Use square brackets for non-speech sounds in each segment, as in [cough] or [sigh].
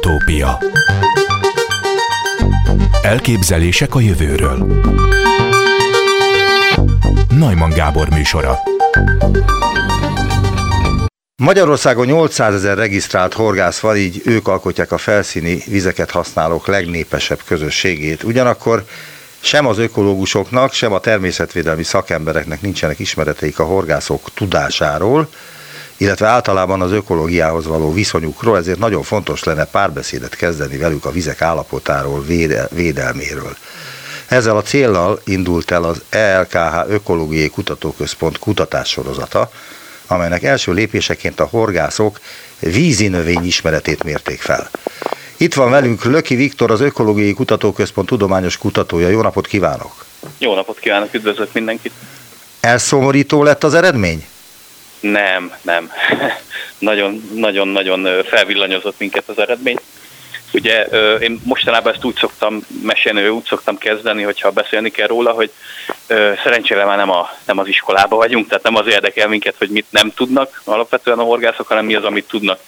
Utópia. Elképzelések a jövőről. Najman Gábor műsora. Magyarországon 800 ezer regisztrált horgász van, így ők alkotják a felszíni vizeket használók legnépesebb közösségét. Ugyanakkor sem az ökológusoknak, sem a természetvédelmi szakembereknek nincsenek ismereteik a horgászok tudásáról, illetve általában az ökológiához való viszonyukról, ezért nagyon fontos lenne párbeszédet kezdeni velük a vizek állapotáról, védelméről. Ezzel a céllal indult el az ELKH Ökológiai Kutatóközpont kutatássorozata, amelynek első lépéseként a horgászok vízi növény ismeretét mérték fel. Itt van velünk Löki Viktor, az Ökológiai Kutatóközpont tudományos kutatója. Jó napot kívánok! Jó napot kívánok, üdvözlök mindenkit! Elszomorító lett az eredmény? Nem, nem. [laughs] Nagyon-nagyon-nagyon felvillanyozott minket az eredmény. Ugye én mostanában ezt úgy szoktam mesélni, úgy szoktam kezdeni, hogyha beszélni kell róla, hogy szerencsére már nem, a, nem az iskolába vagyunk, tehát nem az érdekel minket, hogy mit nem tudnak alapvetően a horgászok, hanem mi az, amit tudnak.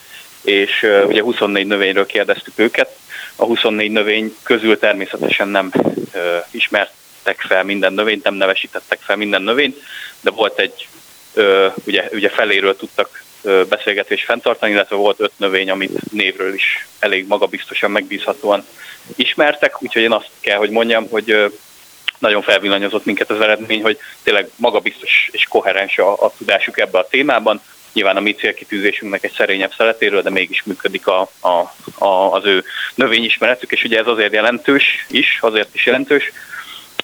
És ugye 24 növényről kérdeztük őket, a 24 növény közül természetesen nem ismertek fel minden növényt, nem nevesítettek fel minden növényt, de volt egy ugye, ugye feléről tudtak beszélgetés fenntartani, illetve volt öt növény, amit névről is elég magabiztosan, megbízhatóan ismertek, úgyhogy én azt kell, hogy mondjam, hogy nagyon felvillanyozott minket az eredmény, hogy tényleg magabiztos és koherens a, a tudásuk ebbe a témában. Nyilván a mi célkitűzésünknek egy szerényebb szeletéről, de mégis működik a, a, a, az ő növényismeretük, és ugye ez azért jelentős is, azért is jelentős,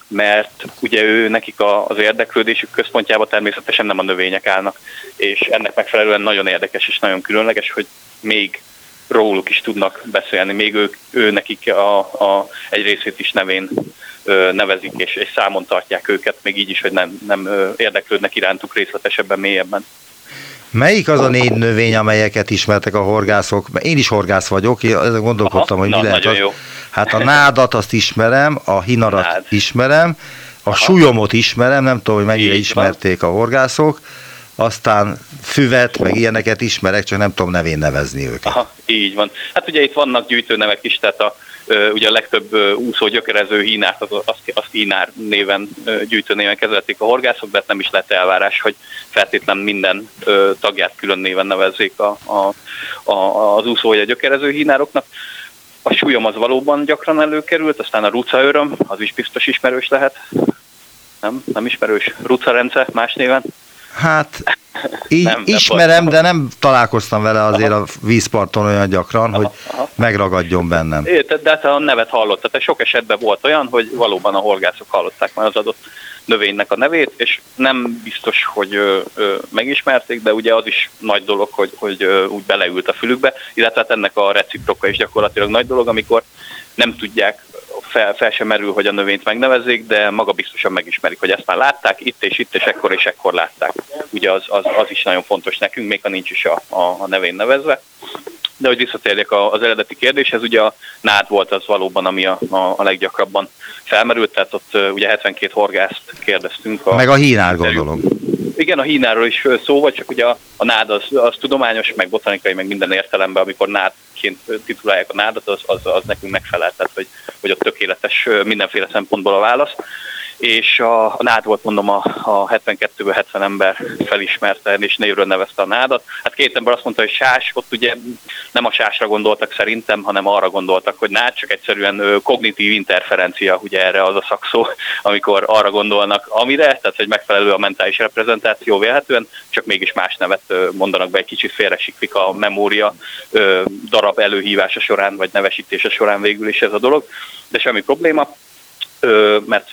mert ugye ő nekik a, az érdeklődésük központjában természetesen nem a növények állnak, és ennek megfelelően nagyon érdekes és nagyon különleges, hogy még róluk is tudnak beszélni, még ők, ő nekik a, a, egy részét is nevén ö, nevezik, és, és számon tartják őket, még így is, hogy nem, nem ö, érdeklődnek irántuk részletesebben, mélyebben. Melyik az a négy növény, amelyeket ismertek a horgászok? Én is horgász vagyok, ezen gondolkodtam, Aha, hogy mi lehet az. Jó. Hát a nádat azt ismerem, a hinarat Nád. ismerem, a Aha. súlyomot ismerem, nem tudom, hogy mennyire Így ismerték van. a horgászok, aztán füvet, meg ilyeneket ismerek, csak nem tudom nevén nevezni őket. Aha, így van. Hát ugye itt vannak gyűjtőnevek is, tehát a, ugye a legtöbb úszó gyökerező hínát, az, azt, azt hínár néven, gyűjtőnéven kezelték a horgászok, de hát nem is lett elvárás, hogy feltétlen minden tagját külön néven nevezzék a, a, a, az úszó vagy a gyökerező hínároknak. A súlyom az valóban gyakran előkerült, aztán a rucaöröm, az is biztos ismerős lehet. Nem? Nem ismerős? Rucarence más néven? Hát így nem, ismerem, nem de nem találkoztam vele azért aha. a vízparton olyan gyakran, aha, hogy aha. megragadjon bennem. Érted, de hát a nevet hallott. Tehát sok esetben volt olyan, hogy valóban a horgászok hallották már az adott növénynek a nevét, és nem biztos, hogy ö, ö, megismerték, de ugye az is nagy dolog, hogy, hogy ö, úgy beleült a fülükbe, illetve hát ennek a reciproka is gyakorlatilag nagy dolog, amikor nem tudják, fel, fel sem merül, hogy a növényt megnevezzék, de maga biztosan megismerik, hogy ezt már látták, itt és itt, és ekkor és ekkor látták. Ugye az, az, az is nagyon fontos nekünk, még ha nincs is a, a, a nevén nevezve. De hogy visszatérjek az eredeti kérdéshez, ugye a nád volt az valóban, ami a, a, a leggyakrabban felmerült, tehát ott ugye 72 horgászt kérdeztünk. A Meg a hínár gondolom. Igen, a hínáról is szó volt, csak ugye a, a nád az, az tudományos, meg botanikai, meg minden értelemben, amikor nádként titulálják a nádat, az, az, az nekünk megfelelt, tehát hogy, hogy ott tökéletes mindenféle szempontból a válasz és a, a nád volt mondom a, a 72 70 ember felismerte és névről nevezte a nádat. Hát két ember azt mondta, hogy sás, ott ugye nem a sásra gondoltak szerintem, hanem arra gondoltak, hogy nád csak egyszerűen kognitív interferencia, ugye erre az a szakszó, [laughs] amikor arra gondolnak amire, tehát hogy megfelelő a mentális reprezentáció vélhetően, csak mégis más nevet mondanak be, egy kicsit félresiklik a memória darab előhívása során, vagy nevesítése során végül is ez a dolog, de semmi probléma mert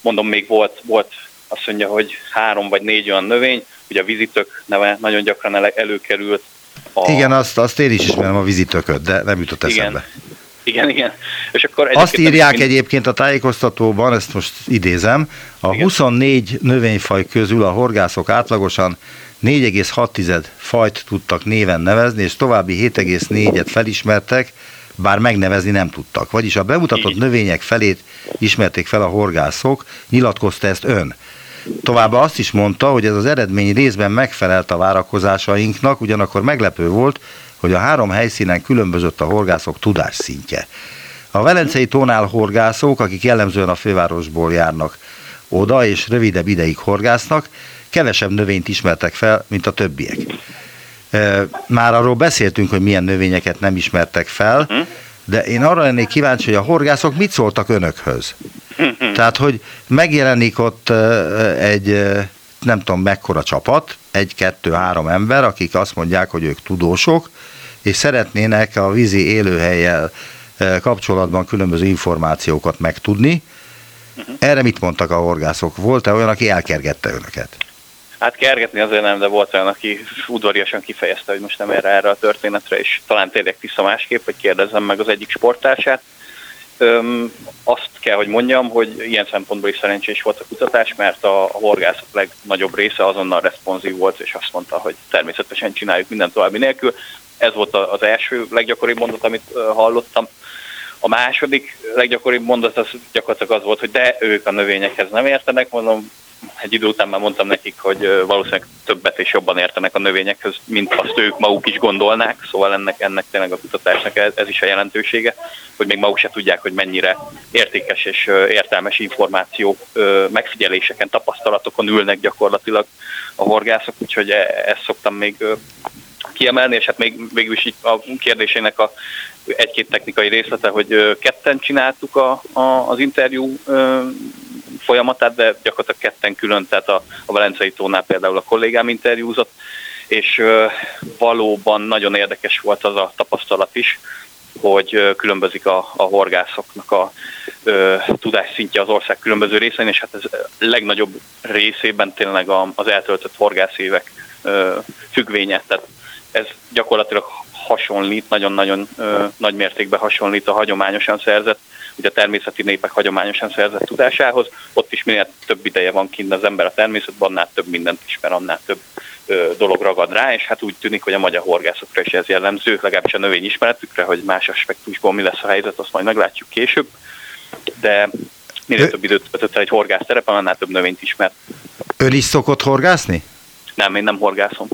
mondom, még volt, volt azt mondja, hogy három vagy négy olyan növény, ugye a vizitök neve nagyon gyakran előkerült. A... Igen, azt, azt én is ismerem a vizitököt, de nem jutott eszembe. Igen, igen. És akkor Azt írják mind... egyébként a tájékoztatóban, ezt most idézem, a igen. 24 növényfaj közül a horgászok átlagosan 4,6 fajt tudtak néven nevezni, és további 7,4-et felismertek, bár megnevezni nem tudtak. Vagyis a bemutatott növények felét ismerték fel a horgászok, nyilatkozta ezt ön. Továbbá azt is mondta, hogy ez az eredmény részben megfelelt a várakozásainknak, ugyanakkor meglepő volt, hogy a három helyszínen különbözött a horgászok tudásszintje. A Velencei tónál horgászok, akik jellemzően a fővárosból járnak oda, és rövidebb ideig horgásznak, kevesebb növényt ismertek fel, mint a többiek. Már arról beszéltünk, hogy milyen növényeket nem ismertek fel, hm? de én arra lennék kíváncsi, hogy a horgászok mit szóltak önökhöz. Tehát, hogy megjelenik ott egy nem tudom mekkora csapat, egy, kettő, három ember, akik azt mondják, hogy ők tudósok, és szeretnének a vízi élőhelyel kapcsolatban különböző információkat megtudni. Erre mit mondtak a horgászok? Volt-e olyan, aki elkergette önöket? Hát kergetni azért nem, de volt olyan, aki udvariasan kifejezte, hogy most nem erre erre a történetre, és talán tényleg tiszta másképp, hogy kérdezzem meg az egyik sportársát. Öm, azt kell, hogy mondjam, hogy ilyen szempontból is szerencsés volt a kutatás, mert a, horgászok legnagyobb része azonnal responsív volt, és azt mondta, hogy természetesen csináljuk minden további nélkül. Ez volt az első leggyakoribb mondat, amit hallottam. A második leggyakoribb mondat az gyakorlatilag az volt, hogy de ők a növényekhez nem értenek, mondom, egy idő után már mondtam nekik, hogy valószínűleg többet és jobban értenek a növényekhez, mint azt ők maguk is gondolnák, szóval ennek, ennek tényleg a kutatásnak ez, ez is a jelentősége, hogy még maguk se tudják, hogy mennyire értékes és értelmes információ megfigyeléseken, tapasztalatokon ülnek gyakorlatilag a horgászok, úgyhogy e, ezt szoktam még kiemelni, és hát még végül is a kérdésének a egy-két technikai részlete, hogy ketten csináltuk a, a, az interjú folyamatát, de gyakorlatilag ketten külön, tehát a, a Velencei tónál például a kollégám interjúzott, és valóban nagyon érdekes volt az a tapasztalat is, hogy különbözik a, a horgászoknak a ö, tudásszintje az ország különböző részein, és hát ez legnagyobb részében tényleg az eltöltött horgászévek ö, függvénye. Tehát ez gyakorlatilag hasonlít, nagyon-nagyon nagy mértékben hasonlít a hagyományosan szerzett, ugye a természeti népek hagyományosan szerzett tudásához. Ott is minél több ideje van kint az ember a természetben, annál több mindent ismer, annál több ö, dolog ragad rá, és hát úgy tűnik, hogy a magyar horgászokra is ez jellemző, legalábbis a növény ismeretükre, hogy más aspektusból mi lesz a helyzet, azt majd meglátjuk később. De minél több időt töltött egy horgász terepen, annál több növényt ismer. Ön is szokott horgászni? Nem, én nem horgászom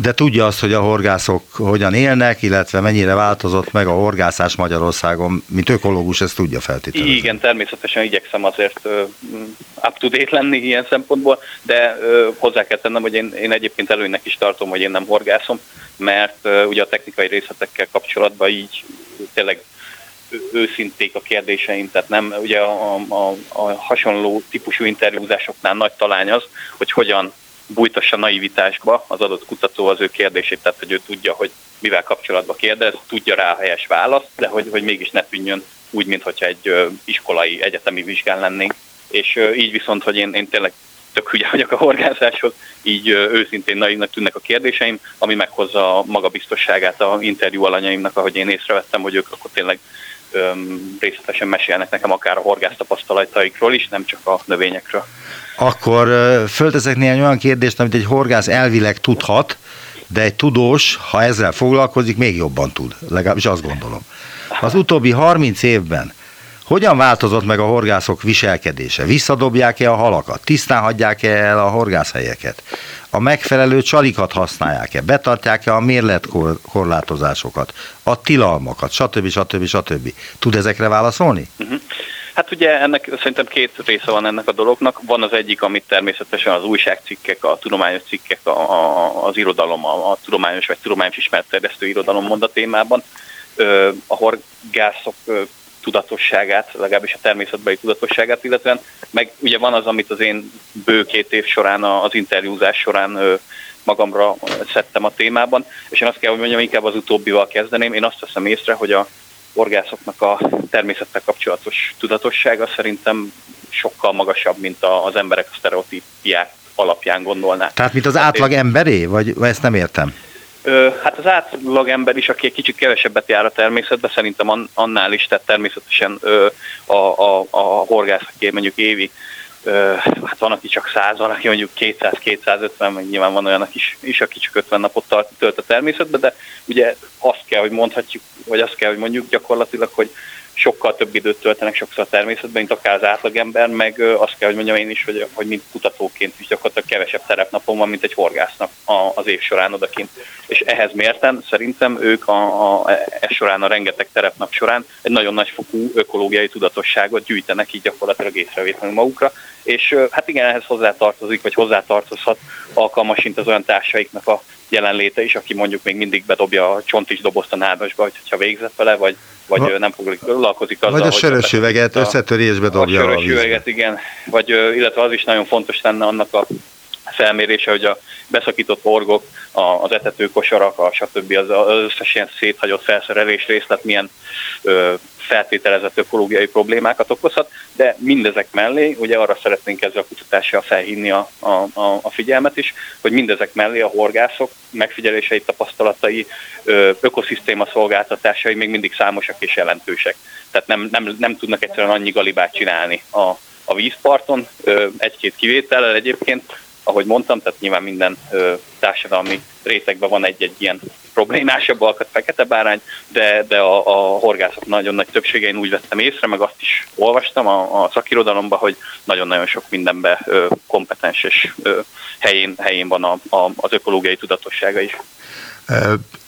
de tudja azt, hogy a horgászok hogyan élnek, illetve mennyire változott meg a horgászás Magyarországon, mint ökológus, ezt tudja feltétlenül. Igen, természetesen igyekszem azért up-to-date lenni ilyen szempontból, de hozzá kell tennem, hogy én, én egyébként előnynek is tartom, hogy én nem horgászom, mert ugye a technikai részletekkel kapcsolatban így tényleg őszinték a kérdéseim, tehát nem, ugye a, a, a hasonló típusú interjúzásoknál nagy talány az, hogy hogyan bújtassa naivitásba az adott kutató az ő kérdését, tehát hogy ő tudja, hogy mivel kapcsolatban kérdez, tudja rá a helyes választ, de hogy, hogy mégis ne tűnjön úgy, mintha egy iskolai, egyetemi vizsgán lennénk. És így viszont, hogy én, én tényleg tök hülye vagyok a horgászáshoz, így őszintén naivnak tűnnek a kérdéseim, ami meghozza a magabiztosságát a interjú alanyaimnak, ahogy én észrevettem, hogy ők akkor tényleg öm, részletesen mesélnek nekem akár a horgász tapasztalataikról is, nem csak a növényekről. Akkor fölteszek néhány olyan kérdést, amit egy horgász elvileg tudhat, de egy tudós, ha ezzel foglalkozik, még jobban tud. Legalábbis azt gondolom. Az utóbbi 30 évben hogyan változott meg a horgászok viselkedése? Visszadobják-e a halakat? Tisztán hagyják-e el a horgászhelyeket? A megfelelő csalikat használják-e? Betartják-e a mérletkorlátozásokat? A tilalmakat? Stb. stb. stb. Tud ezekre válaszolni? Uh-huh. Hát ugye ennek szerintem két része van ennek a dolognak. Van az egyik, amit természetesen az újságcikkek, a tudományos cikkek, a, a, az irodalom, a, a tudományos vagy tudományos ismertterjesztő irodalom mond a témában. A horgászok tudatosságát, legalábbis a természetbeli tudatosságát, illetve meg ugye van az, amit az én bő két év során, az interjúzás során magamra szedtem a témában, és én azt kell, hogy mondjam, inkább az utóbbival kezdeném. Én azt veszem észre, hogy a horgászoknak a természettel kapcsolatos tudatossága szerintem sokkal magasabb, mint az emberek a sztereotípiák alapján gondolnák. Tehát, mint az átlag emberé? Vagy ezt nem értem? Hát az átlag ember is, aki egy kicsit kevesebbet jár a természetbe, szerintem annál is, tehát természetesen a, a, a horgász, aki mondjuk évi, hát van, aki csak 100, van, aki mondjuk 200-250, meg nyilván van olyan is, is, aki csak 50 napot tölt a természetbe, de ugye azt kell, hogy mondhatjuk, vagy azt kell, hogy mondjuk gyakorlatilag, hogy sokkal több időt töltenek sokszor a természetben, mint akár az átlagember, meg azt kell, hogy mondjam én is, hogy, hogy mint kutatóként is gyakorlatilag kevesebb terepnapon van, mint egy horgásznak az év során odakint. És ehhez mérten szerintem ők a, a, e során, a rengeteg terepnap során egy nagyon nagy fokú ökológiai tudatosságot gyűjtenek így gyakorlatilag észrevétlenül magukra, és hát igen, ehhez hozzátartozik, vagy hozzátartozhat alkalmasint az olyan társaiknak a jelenléte is, aki mondjuk még mindig bedobja a csontis dobozt a nádasba, hogyha végzett vele, vagy, vagy Va, nem foglalkozik azzal. Vagy a sörös üveget összetörésbe dobja. A sörös üveget, igen. Vagy, illetve az is nagyon fontos lenne annak a felmérése, hogy a beszakított orgok, az etetőkosarak, a stb. az, összes ilyen széthagyott felszerelés részlet milyen feltételezett ökológiai problémákat okozhat, de mindezek mellé, ugye arra szeretnénk ezzel a kutatással felhívni a, a, a, a figyelmet is, hogy mindezek mellé a horgászok megfigyelései, tapasztalatai, ö, ökoszisztéma szolgáltatásai még mindig számosak és jelentősek. Tehát nem, nem, nem tudnak egyszerűen annyi galibát csinálni a, a vízparton, egy-két kivétellel egyébként, ahogy mondtam, tehát nyilván minden ö, társadalmi rétegben van egy-egy ilyen problémásabb alkat fekete bárány, de, de a, a horgászok nagyon nagy többsége én úgy vettem észre, meg azt is olvastam a, a szakirodalomban, hogy nagyon-nagyon sok mindenben ö, kompetens és ö, helyén, helyén van a, a, az ökológiai tudatossága is.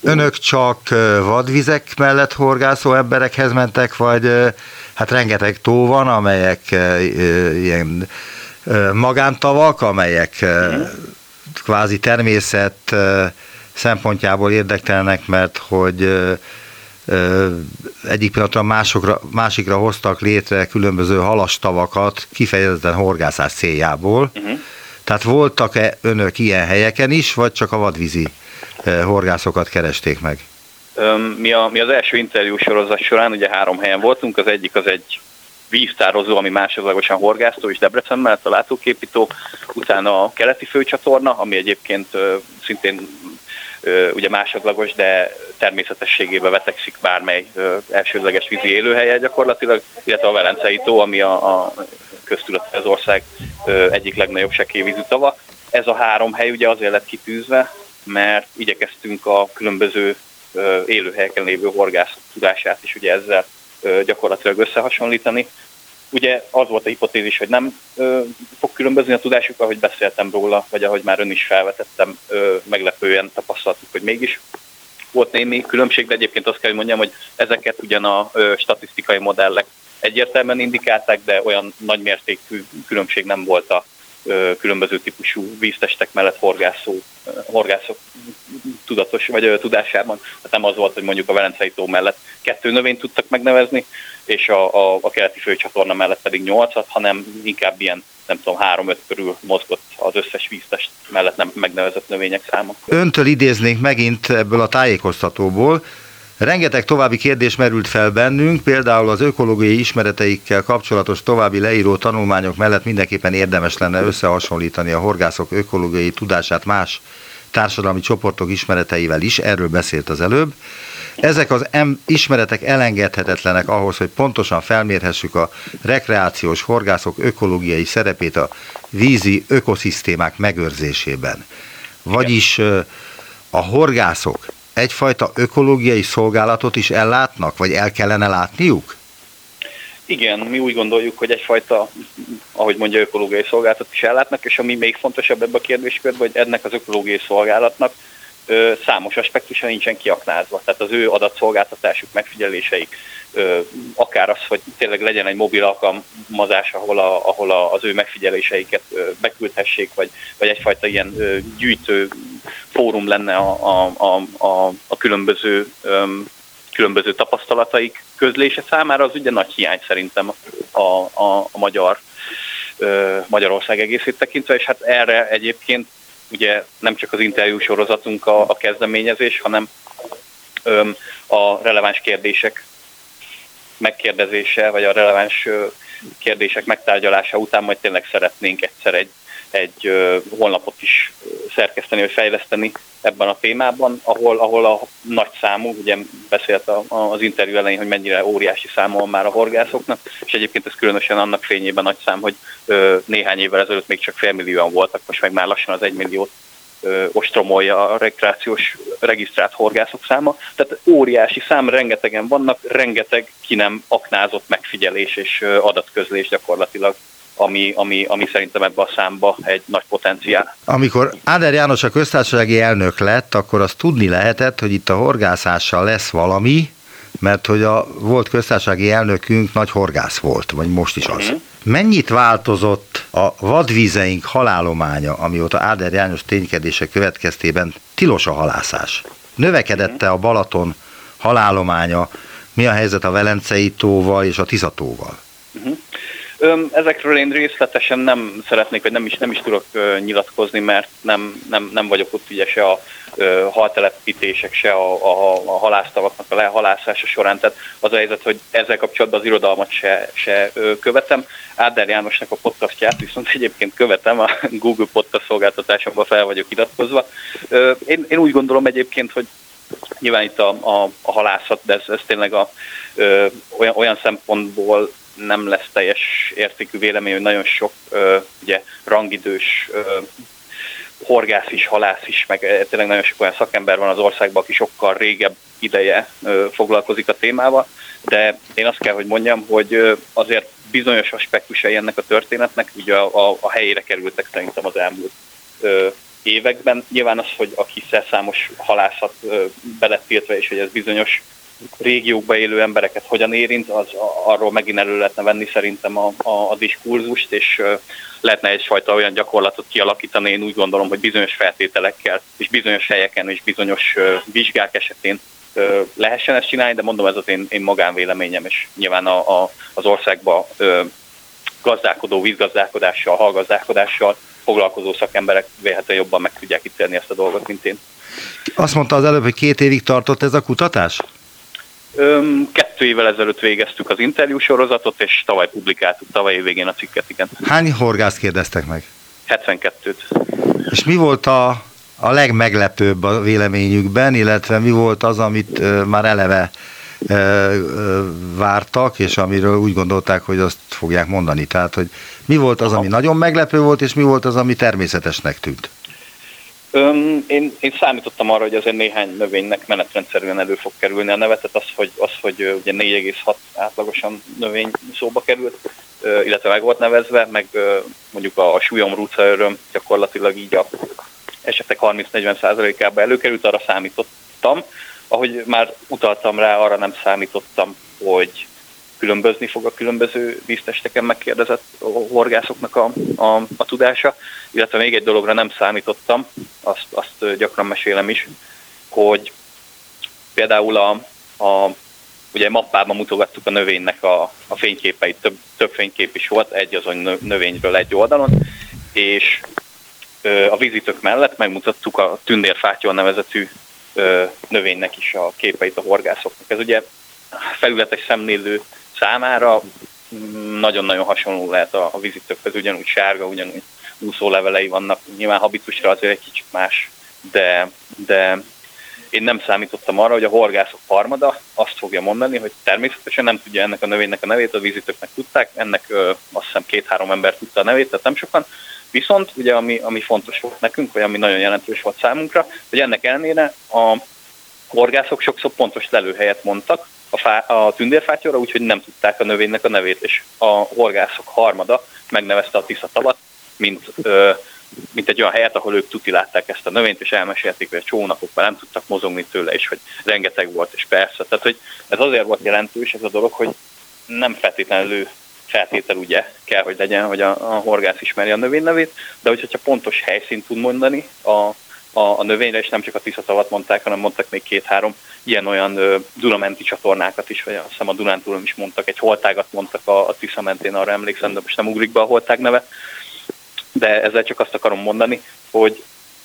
Önök csak vadvizek mellett horgászó emberekhez mentek, vagy hát rengeteg tó van, amelyek ilyen magántavak, amelyek kvázi természet szempontjából érdekelnek, mert hogy egyik pillanatra másokra, másikra hoztak létre különböző halastavakat kifejezetten horgászás céljából. Uh-huh. Tehát voltak-e önök ilyen helyeken is, vagy csak a vadvízi horgászokat keresték meg? Mi, a, mi az első interjú sorozat során ugye három helyen voltunk, az egyik az egy víztározó, ami másodlagosan horgásztó és Debrecen mellett a látóképító, utána a keleti főcsatorna, ami egyébként szintén ugye másodlagos, de természetességébe vetekszik bármely elsődleges vízi élőhelye gyakorlatilag, illetve a Velencei tó, ami a, a köztudott az ország egyik legnagyobb sekélyvízű tava. Ez a három hely ugye azért lett kitűzve, mert igyekeztünk a különböző élőhelyeken lévő horgászok tudását is ugye ezzel gyakorlatilag összehasonlítani. Ugye az volt a hipotézis, hogy nem fog különbözni a tudásuk, ahogy beszéltem róla, vagy ahogy már ön is felvetettem, meglepően tapasztaltuk, hogy mégis volt némi különbség, de egyébként azt kell, hogy mondjam, hogy ezeket ugyan a statisztikai modellek egyértelműen indikálták, de olyan nagymértékű különbség nem volt a különböző típusú víztestek mellett horgászó, horgászok tudatos vagy tudásában. Tehát nem az volt, hogy mondjuk a Velencei tó mellett kettő növényt tudtak megnevezni, és a, a, a keleti főcsatorna mellett pedig nyolcat, hanem inkább ilyen nem tudom, három-öt körül mozgott az összes víztest mellett nem megnevezett növények száma. Öntől idéznék megint ebből a tájékoztatóból. Rengeteg további kérdés merült fel bennünk, például az ökológiai ismereteikkel kapcsolatos további leíró tanulmányok mellett mindenképpen érdemes lenne összehasonlítani a horgászok ökológiai tudását más társadalmi csoportok ismereteivel is, erről beszélt az előbb. Ezek az ismeretek elengedhetetlenek ahhoz, hogy pontosan felmérhessük a rekreációs horgászok ökológiai szerepét a vízi ökoszisztémák megőrzésében. Vagyis a horgászok egyfajta ökológiai szolgálatot is ellátnak, vagy el kellene látniuk? Igen, mi úgy gondoljuk, hogy egyfajta, ahogy mondja, ökológiai szolgálatot is ellátnak, és ami még fontosabb ebbe a kérdéskörbe, hogy ennek az ökológiai szolgálatnak ö, számos aspektusa nincsen kiaknázva. Tehát az ő adatszolgáltatásuk, megfigyeléseik, akár az, hogy tényleg legyen egy mobil alkalmazás, ahol, a, ahol a, az ő megfigyeléseiket beküldhessék, vagy, vagy egyfajta ilyen gyűjtő fórum lenne a, a, a, a, különböző különböző tapasztalataik közlése számára, az ugye nagy hiány szerintem a, a, a magyar Magyarország egészét tekintve, és hát erre egyébként ugye nem csak az interjú sorozatunk a, a kezdeményezés, hanem öm, a releváns kérdések megkérdezése, vagy a releváns kérdések megtárgyalása után majd tényleg szeretnénk egyszer egy egy honlapot is szerkeszteni, vagy fejleszteni ebben a témában, ahol, ahol a nagy számú, ugye beszélt a, az interjú elején, hogy mennyire óriási száma van már a horgászoknak, és egyébként ez különösen annak fényében nagy szám, hogy ö, néhány évvel ezelőtt még csak félmillióan voltak, most meg már lassan az egymilliót ostromolja a rekreációs regisztrált horgászok száma. Tehát óriási szám, rengetegen vannak, rengeteg ki nem aknázott megfigyelés és adatközlés gyakorlatilag ami, ami, ami szerintem ebbe a számba egy nagy potenciál. Amikor Áder János a köztársasági elnök lett, akkor azt tudni lehetett, hogy itt a horgászással lesz valami, mert hogy a volt köztársasági elnökünk nagy horgász volt, vagy most is az. Mennyit változott a vadvízeink halálománya, amióta Áder János ténykedése következtében tilos a halászás? Növekedette a Balaton halálománya, mi a helyzet a Velencei tóval és a Tizatóval? Uh-huh. Ezekről én részletesen nem szeretnék, vagy nem is, nem is tudok nyilatkozni, mert nem, nem, nem vagyok ott ugye se a haltelepítések, se a, a, a halásztavaknak a lehalászása során. Tehát az a helyzet, hogy ezzel kapcsolatban az irodalmat se, se követem. Áder Jánosnak a podcastját viszont egyébként követem, a Google podcast szolgáltatásomban fel vagyok iratkozva. Én, én úgy gondolom egyébként, hogy nyilván itt a, a, a halászat, de ez, ez tényleg a, ö, olyan, olyan szempontból nem lesz teljes értékű vélemény, hogy nagyon sok ö, ugye, rangidős ö, horgász is, halász is, meg tényleg nagyon sok olyan szakember van az országban, aki sokkal régebb ideje ö, foglalkozik a témával, de én azt kell, hogy mondjam, hogy ö, azért bizonyos aspektusai ennek a történetnek ugye a, a, a helyére kerültek szerintem az elmúlt ö, években. Nyilván az, hogy a hiszel számos halászat belettiltve, és hogy ez bizonyos régiókban élő embereket hogyan érint, az arról megint elő lehetne venni szerintem a, a, a diskurzust, és lehetne egyfajta olyan gyakorlatot kialakítani, én úgy gondolom, hogy bizonyos feltételekkel, és bizonyos helyeken, és bizonyos vizsgák esetén lehessen ezt csinálni, de mondom, ez az én, én magánvéleményem, és nyilván a, a, az országba gazdálkodó vízgazdálkodással, hallgazdálkodással foglalkozó szakemberek véletlenül jobban meg tudják ítélni ezt a dolgot, mint én. Azt mondta az előbb, hogy két évig tartott ez a kutatás? Kettő évvel ezelőtt végeztük az interjú sorozatot, és tavaly publikáltuk, tavaly végén a cikket, igen. Hány horgász kérdeztek meg? 72-t. És mi volt a, a legmeglepőbb a véleményükben, illetve mi volt az, amit már eleve vártak, és amiről úgy gondolták, hogy azt fogják mondani? Tehát, hogy mi volt az, ami nagyon meglepő volt, és mi volt az, ami természetesnek tűnt? Öm, én, én számítottam arra, hogy azért néhány növénynek menetrendszerűen elő fog kerülni a neve, tehát az, hogy, az, hogy ugye 4,6 átlagosan növény szóba került, illetve meg volt nevezve, meg mondjuk a, a súlyom rúcaöröm gyakorlatilag így a esetek 30-40%-ába előkerült, arra számítottam. Ahogy már utaltam rá, arra nem számítottam, hogy különbözni fog a különböző víztesteken megkérdezett horgászoknak a, a, a tudása, illetve még egy dologra nem számítottam, azt, azt gyakran mesélem is, hogy például a, a ugye mappában mutogattuk a növénynek a, a fényképeit, több, több fénykép is volt, egy azon növényről egy oldalon, és ö, a vízitök mellett megmutattuk a tündérfátyol nevezetű ö, növénynek is a képeit a horgászoknak. Ez ugye felületes szemlélő számára nagyon-nagyon hasonló lehet a, a vizitökhöz, ugyanúgy sárga, ugyanúgy úszó levelei vannak, nyilván habitusra azért egy kicsit más, de, de én nem számítottam arra, hogy a horgászok harmada azt fogja mondani, hogy természetesen nem tudja ennek a növénynek a nevét, a vízitöknek tudták, ennek ö, azt hiszem két-három ember tudta a nevét, tehát nem sokan, Viszont ugye ami, ami fontos volt nekünk, vagy ami nagyon jelentős volt számunkra, hogy ennek ellenére a horgászok sokszor pontos lelőhelyet mondtak, a, fá, a tündérfátyóra, úgyhogy nem tudták a növénynek a nevét, és a horgászok harmada megnevezte a Tisza tavat, mint, ö, mint egy olyan helyet, ahol ők tutilátták ezt a növényt, és elmesélték, hogy a csónakokban nem tudtak mozogni tőle, és hogy rengeteg volt, és persze. Tehát, hogy ez azért volt jelentős ez a dolog, hogy nem feltétlenül feltétel ugye kell, hogy legyen, hogy a, a horgász ismeri a növény nevét, de hogyha pontos helyszínt tud mondani a a, a növényre, és nem csak a Tisza mondták, hanem mondtak még két-három ilyen-olyan Dunamenti csatornákat is, vagy azt hiszem a Dunántúlon is mondtak, egy holtágat mondtak a, a Tisza mentén, arra emlékszem, de most nem ugrik be a holtág neve. De ezzel csak azt akarom mondani, hogy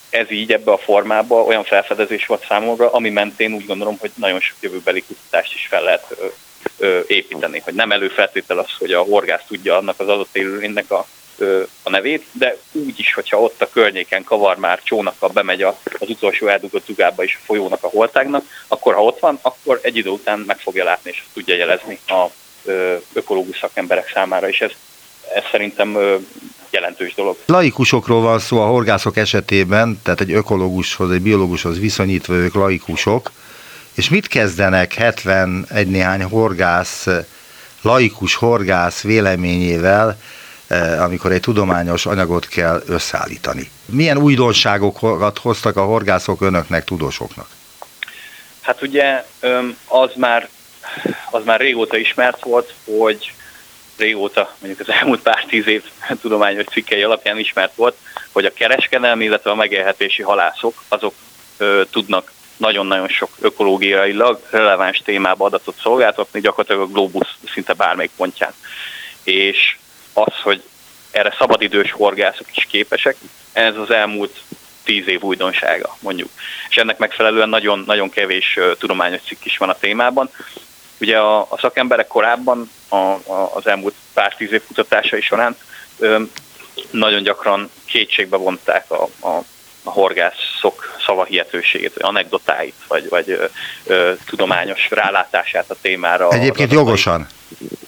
ez így ebbe a formába olyan felfedezés volt számomra, ami mentén úgy gondolom, hogy nagyon sok jövőbeli kutatást is fel lehet ö, ö, építeni. Hogy nem előfeltétel az, hogy a horgász tudja annak az adott élőlénynek a a nevét, de úgy is, hogyha ott a környéken kavar már csónakkal bemegy az utolsó eldugott dugába is a folyónak a holtágnak, akkor ha ott van, akkor egy idő után meg fogja látni, és tudja jelezni a ökológus szakemberek számára, és ez, ez szerintem jelentős dolog. Laikusokról van szó a horgászok esetében, tehát egy ökológushoz, egy biológushoz viszonyítva ők laikusok, és mit kezdenek 71 néhány horgász, laikus horgász véleményével, amikor egy tudományos anyagot kell összeállítani? Milyen újdonságokat hoztak a horgászok önöknek, tudósoknak? Hát ugye az már, az már régóta ismert volt, hogy régóta, mondjuk az elmúlt pár tíz év tudományos cikkei alapján ismert volt, hogy a kereskedelmi, illetve a megélhetési halászok, azok ö, tudnak nagyon-nagyon sok ökológiailag releváns témába adatot szolgáltatni, gyakorlatilag a globus szinte bármelyik pontján. És az, hogy erre szabadidős horgászok is képesek, ez az elmúlt tíz év újdonsága, mondjuk. És ennek megfelelően nagyon, nagyon kevés tudományos cikk is van a témában. Ugye a, a szakemberek korábban, a, a, az elmúlt pár tíz év kutatásai során ö, nagyon gyakran kétségbe vonták a, a, a horgászok szavahihetőségét, vagy anekdotáit, vagy, vagy ö, ö, tudományos rálátását a témára. Egyébként jogosan.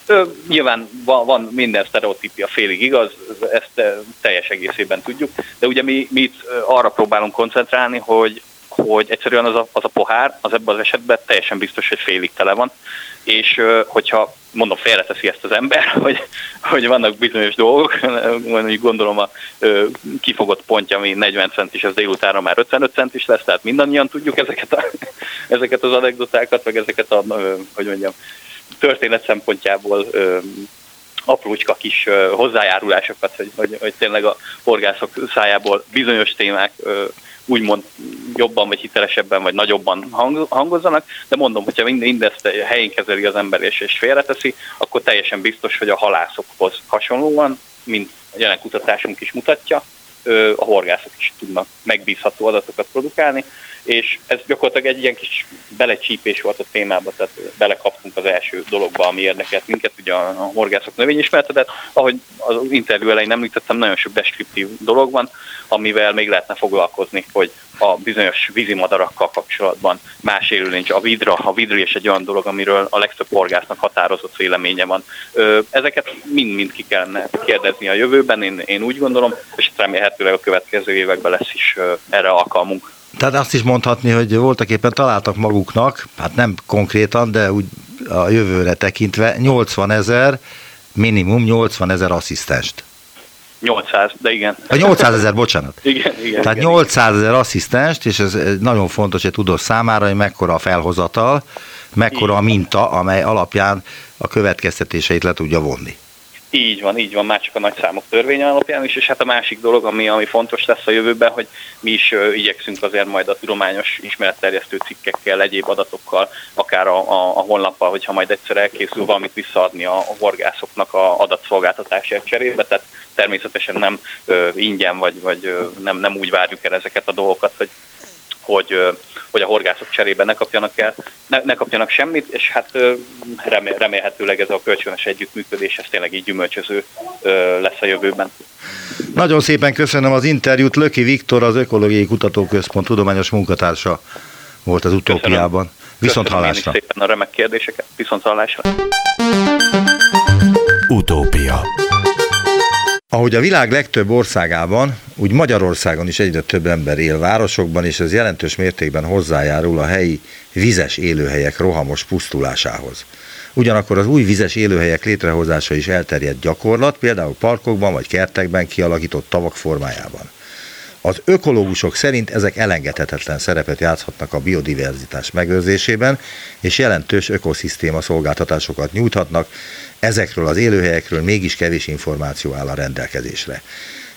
Ö, nyilván van, van minden sztereotípia félig igaz, ezt teljes egészében tudjuk, de ugye mi, mi itt arra próbálunk koncentrálni, hogy hogy egyszerűen az a, az a pohár, az ebben az esetben teljesen biztos, hogy félig tele van, és hogyha mondom, félreteszi ezt az ember, [laughs] hogy, hogy vannak bizonyos dolgok, [laughs] mondjuk gondolom a kifogott pontja, ami 40 centis, az délutánra már 55 centis lesz, tehát mindannyian tudjuk ezeket, a, [laughs] ezeket az anekdotákat, meg ezeket a, hogy mondjam, történet szempontjából aprócska kis hozzájárulásokat, hogy, hogy, hogy tényleg a horgászok szájából bizonyos témák úgymond jobban, vagy hitelesebben, vagy nagyobban hangozzanak, de mondom, hogyha mindezt helyén kezeli az ember és, és félreteszi, akkor teljesen biztos, hogy a halászokhoz hasonlóan, mint a jelen kutatásunk is mutatja, a horgászok is tudnak megbízható adatokat produkálni, és ez gyakorlatilag egy ilyen kis belecsípés volt a témába, tehát belekaptunk az első dologba, ami érdekelt minket, ugye a, horgászok növényismertetet. Ahogy az interjú elején említettem, nagyon sok deskriptív dolog van, amivel még lehetne foglalkozni, hogy a bizonyos vízimadarakkal kapcsolatban más élőlény, a vidra, a vidri és egy olyan dolog, amiről a legtöbb horgásznak határozott véleménye van. Ezeket mind-mind ki kellene kérdezni a jövőben, én, én úgy gondolom, és remélhetőleg a következő években lesz is erre alkalmunk. Tehát azt is mondhatni, hogy voltak éppen találtak maguknak, hát nem konkrétan, de úgy a jövőre tekintve 80 ezer, minimum 80 ezer asszisztenst. 800, de igen. A 800 ezer, bocsánat. [laughs] igen, igen. Tehát igen, 800 ezer asszisztenst, és ez nagyon fontos egy tudós számára, hogy mekkora a felhozatal, mekkora a minta, amely alapján a következtetéseit le tudja vonni. Így van, így van, már csak a nagy számok törvény alapján is, és hát a másik dolog, ami, ami fontos lesz a jövőben, hogy mi is uh, igyekszünk azért majd a tudományos ismeretterjesztő cikkekkel, egyéb adatokkal, akár a, a, a honlappal, hogyha majd egyszer elkészül valamit visszaadni a, a horgászoknak a adatszolgáltatásért cserébe, tehát természetesen nem uh, ingyen, vagy, vagy uh, nem, nem úgy várjuk el ezeket a dolgokat, hogy hogy, hogy a horgászok cserébe ne kapjanak el, ne, ne kapjanak semmit, és hát remél, remélhetőleg ez a kölcsönös együttműködés ez tényleg így gyümölcsöző lesz a jövőben. Nagyon szépen köszönöm az interjút. Löki Viktor, az Ökológiai Kutatóközpont tudományos munkatársa volt az utópiában. Viszont köszönöm hallásra. szépen a remek kérdéseket. Viszont hallásra. Utópia. Ahogy a világ legtöbb országában, úgy Magyarországon is egyre több ember él városokban, és ez jelentős mértékben hozzájárul a helyi vizes élőhelyek rohamos pusztulásához. Ugyanakkor az új vizes élőhelyek létrehozása is elterjedt gyakorlat, például parkokban vagy kertekben kialakított tavak formájában. Az ökológusok szerint ezek elengedhetetlen szerepet játszhatnak a biodiverzitás megőrzésében, és jelentős ökoszisztéma szolgáltatásokat nyújthatnak, ezekről az élőhelyekről mégis kevés információ áll a rendelkezésre.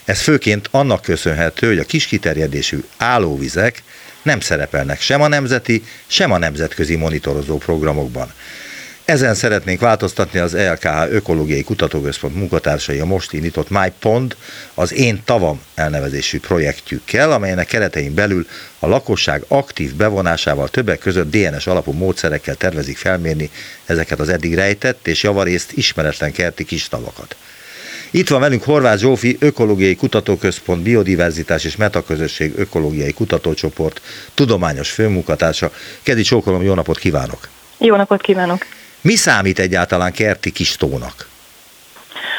Ez főként annak köszönhető, hogy a kis kiterjedésű állóvizek nem szerepelnek sem a nemzeti, sem a nemzetközi monitorozó programokban. Ezen szeretnénk változtatni az ELKH Ökológiai Kutatóközpont munkatársai a most indított MyPond, az Én Tavam elnevezésű projektjükkel, amelynek keretein belül a lakosság aktív bevonásával többek között DNS alapú módszerekkel tervezik felmérni ezeket az eddig rejtett és javarészt ismeretlen kerti kis tavakat. Itt van velünk Horváth Zsófi, Ökológiai Kutatóközpont, Biodiverzitás és Metaközösség Ökológiai Kutatócsoport, tudományos főmunkatársa. Kedi Csókolom, jó napot kívánok! Jó napot kívánok! Mi számít egyáltalán kerti kis tónak?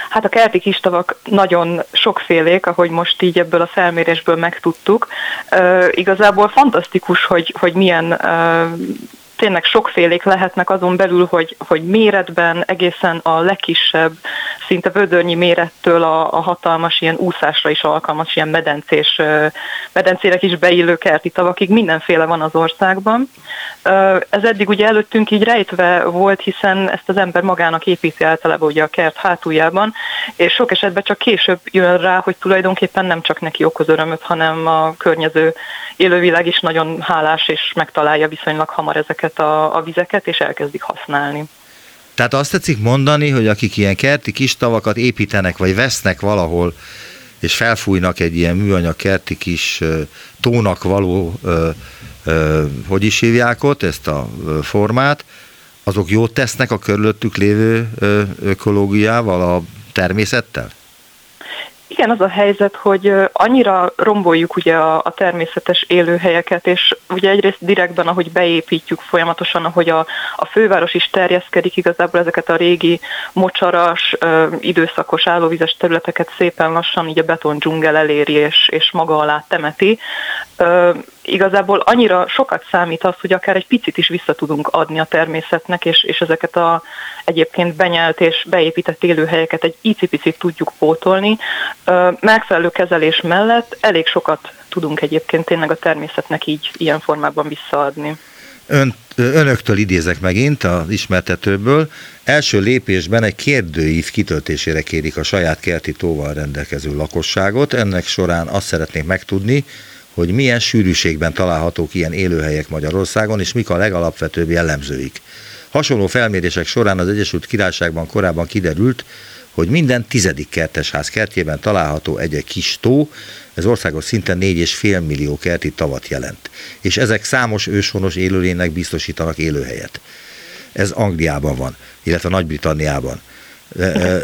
Hát a kerti kistavak nagyon sokfélék, ahogy most így ebből a felmérésből megtudtuk. Uh, igazából fantasztikus, hogy, hogy milyen uh, tényleg sokfélék lehetnek azon belül, hogy, hogy méretben egészen a legkisebb, szinte vödörnyi mérettől a, a hatalmas ilyen úszásra is alkalmas, ilyen medencés, medencének is beillő kerti tavakig, mindenféle van az országban. Ez eddig ugye előttünk így rejtve volt, hiszen ezt az ember magának építi általában ugye a kert hátuljában, és sok esetben csak később jön rá, hogy tulajdonképpen nem csak neki okoz örömöt, hanem a környező élővilág is nagyon hálás, és megtalálja viszonylag hamar ezeket a, a vizeket, és elkezdik használni. Tehát azt tetszik mondani, hogy akik ilyen kerti kis tavakat építenek, vagy vesznek valahol, és felfújnak egy ilyen műanyag kerti kis tónak való, hogy is hívják ott, ezt a formát, azok jót tesznek a körülöttük lévő ökológiával, a természettel? Igen, az a helyzet, hogy annyira romboljuk ugye a, a természetes élőhelyeket, és ugye egyrészt direktben, ahogy beépítjük folyamatosan, ahogy a, a főváros is terjeszkedik, igazából ezeket a régi mocsaras, időszakos állóvizes területeket szépen lassan így a beton dzsungel eléri és, és maga alá temeti igazából annyira sokat számít az, hogy akár egy picit is vissza tudunk adni a természetnek, és, és ezeket a egyébként benyelt és beépített élőhelyeket egy icipicit tudjuk pótolni. Megfelelő kezelés mellett elég sokat tudunk egyébként tényleg a természetnek így ilyen formában visszaadni. Ön, önöktől idézek megint az ismertetőből. Első lépésben egy kérdőív kitöltésére kérik a saját kerti tóval rendelkező lakosságot. Ennek során azt szeretnék megtudni, hogy milyen sűrűségben találhatók ilyen élőhelyek Magyarországon, és mik a legalapvetőbb jellemzőik. Hasonló felmérések során az Egyesült Királyságban korábban kiderült, hogy minden tizedik kertesház kertjében található egy-egy kis tó, ez országos szinten 4,5 millió kerti tavat jelent, és ezek számos őshonos élőlénynek biztosítanak élőhelyet. Ez Angliában van, illetve Nagy-Britanniában.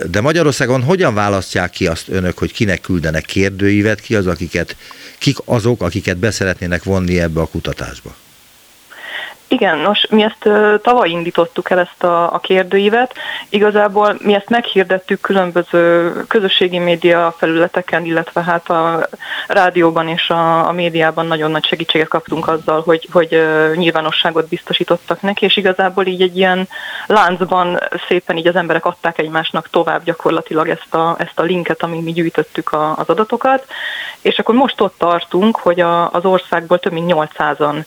De, Magyarországon hogyan választják ki azt önök, hogy kinek küldenek kérdőívet, ki az, akiket kik azok, akiket beszeretnének vonni ebbe a kutatásba? Igen, nos, mi ezt tavaly indítottuk el ezt a, a kérdőívet. Igazából mi ezt meghirdettük különböző közösségi média felületeken, illetve hát a rádióban és a, a médiában nagyon nagy segítséget kaptunk azzal, hogy, hogy nyilvánosságot biztosítottak neki, és igazából így egy ilyen láncban szépen így az emberek adták egymásnak tovább gyakorlatilag ezt a, ezt a linket, amin mi gyűjtöttük a, az adatokat, és akkor most ott tartunk, hogy a, az országból több mint 800-an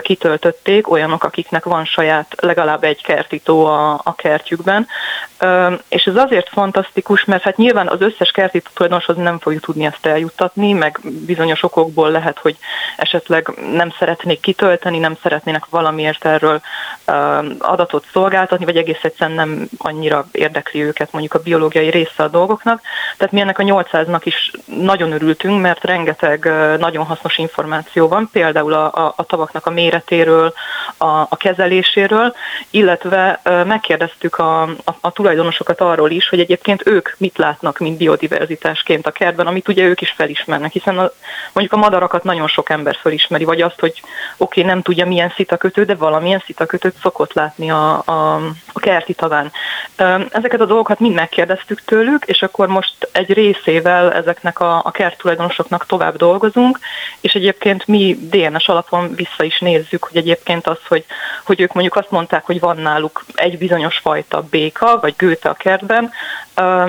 kitöltötték, olyanok, akiknek van saját legalább egy kertító a, a kertjükben. És ez azért fantasztikus, mert hát nyilván az összes kertító tulajdonoshoz nem fogjuk tudni ezt eljuttatni, meg bizonyos okokból lehet, hogy esetleg nem szeretnék kitölteni, nem szeretnének valamiért erről adatot szolgáltatni, vagy egész egyszerűen nem annyira érdekli őket mondjuk a biológiai része a dolgoknak. Tehát mi ennek a 800-nak is nagyon örültünk, mert rengeteg nagyon hasznos információ van, például a, a, a tavaknak a méretéről, a, a kezeléséről, illetve megkérdeztük a, a, a tulajdonosokat arról is, hogy egyébként ők mit látnak, mint biodiverzitásként a kertben, amit ugye ők is felismernek, hiszen a, mondjuk a madarakat nagyon sok ember felismeri, vagy azt, hogy oké, okay, nem tudja milyen szitakötő, de valamilyen szitakötőt szokott látni a, a, a kerti taván. Ezeket a dolgokat mind megkérdeztük tőlük, és akkor most egy részével ezeknek a, a kert tulajdonosoknak tovább dolgozunk, és egyébként mi DNS alapon vissza is nézzük, hogy egyébként az, hogy, hogy ők mondjuk azt mondták, hogy van náluk egy bizonyos fajta béka, vagy gőte a kertben,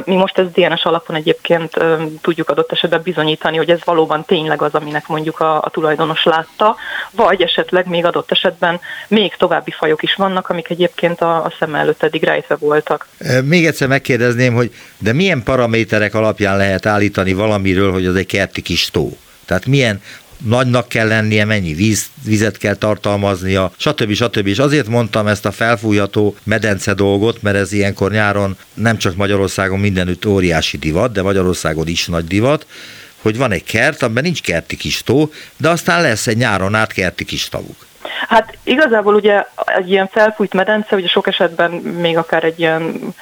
mi most ezt DNS alapon egyébként tudjuk adott esetben bizonyítani, hogy ez valóban tényleg az, aminek mondjuk a, a tulajdonos látta, vagy esetleg még adott esetben még további fajok is vannak, amik egyébként a, a szem előtt eddig rejtve voltak. Még egyszer megkérdezném, hogy de milyen paraméterek alapján lehet állítani valamiről, hogy az egy kerti kis tó? Tehát milyen nagynak kell lennie, mennyi víz, vizet kell tartalmaznia, stb. stb. És azért mondtam ezt a felfújható medence dolgot, mert ez ilyenkor nyáron nem csak Magyarországon mindenütt óriási divat, de Magyarországon is nagy divat, hogy van egy kert, amiben nincs kerti kis tó, de aztán lesz egy nyáron át kerti kis tavuk. Hát igazából ugye egy ilyen felfújt medence, ugye sok esetben még akár egy ilyen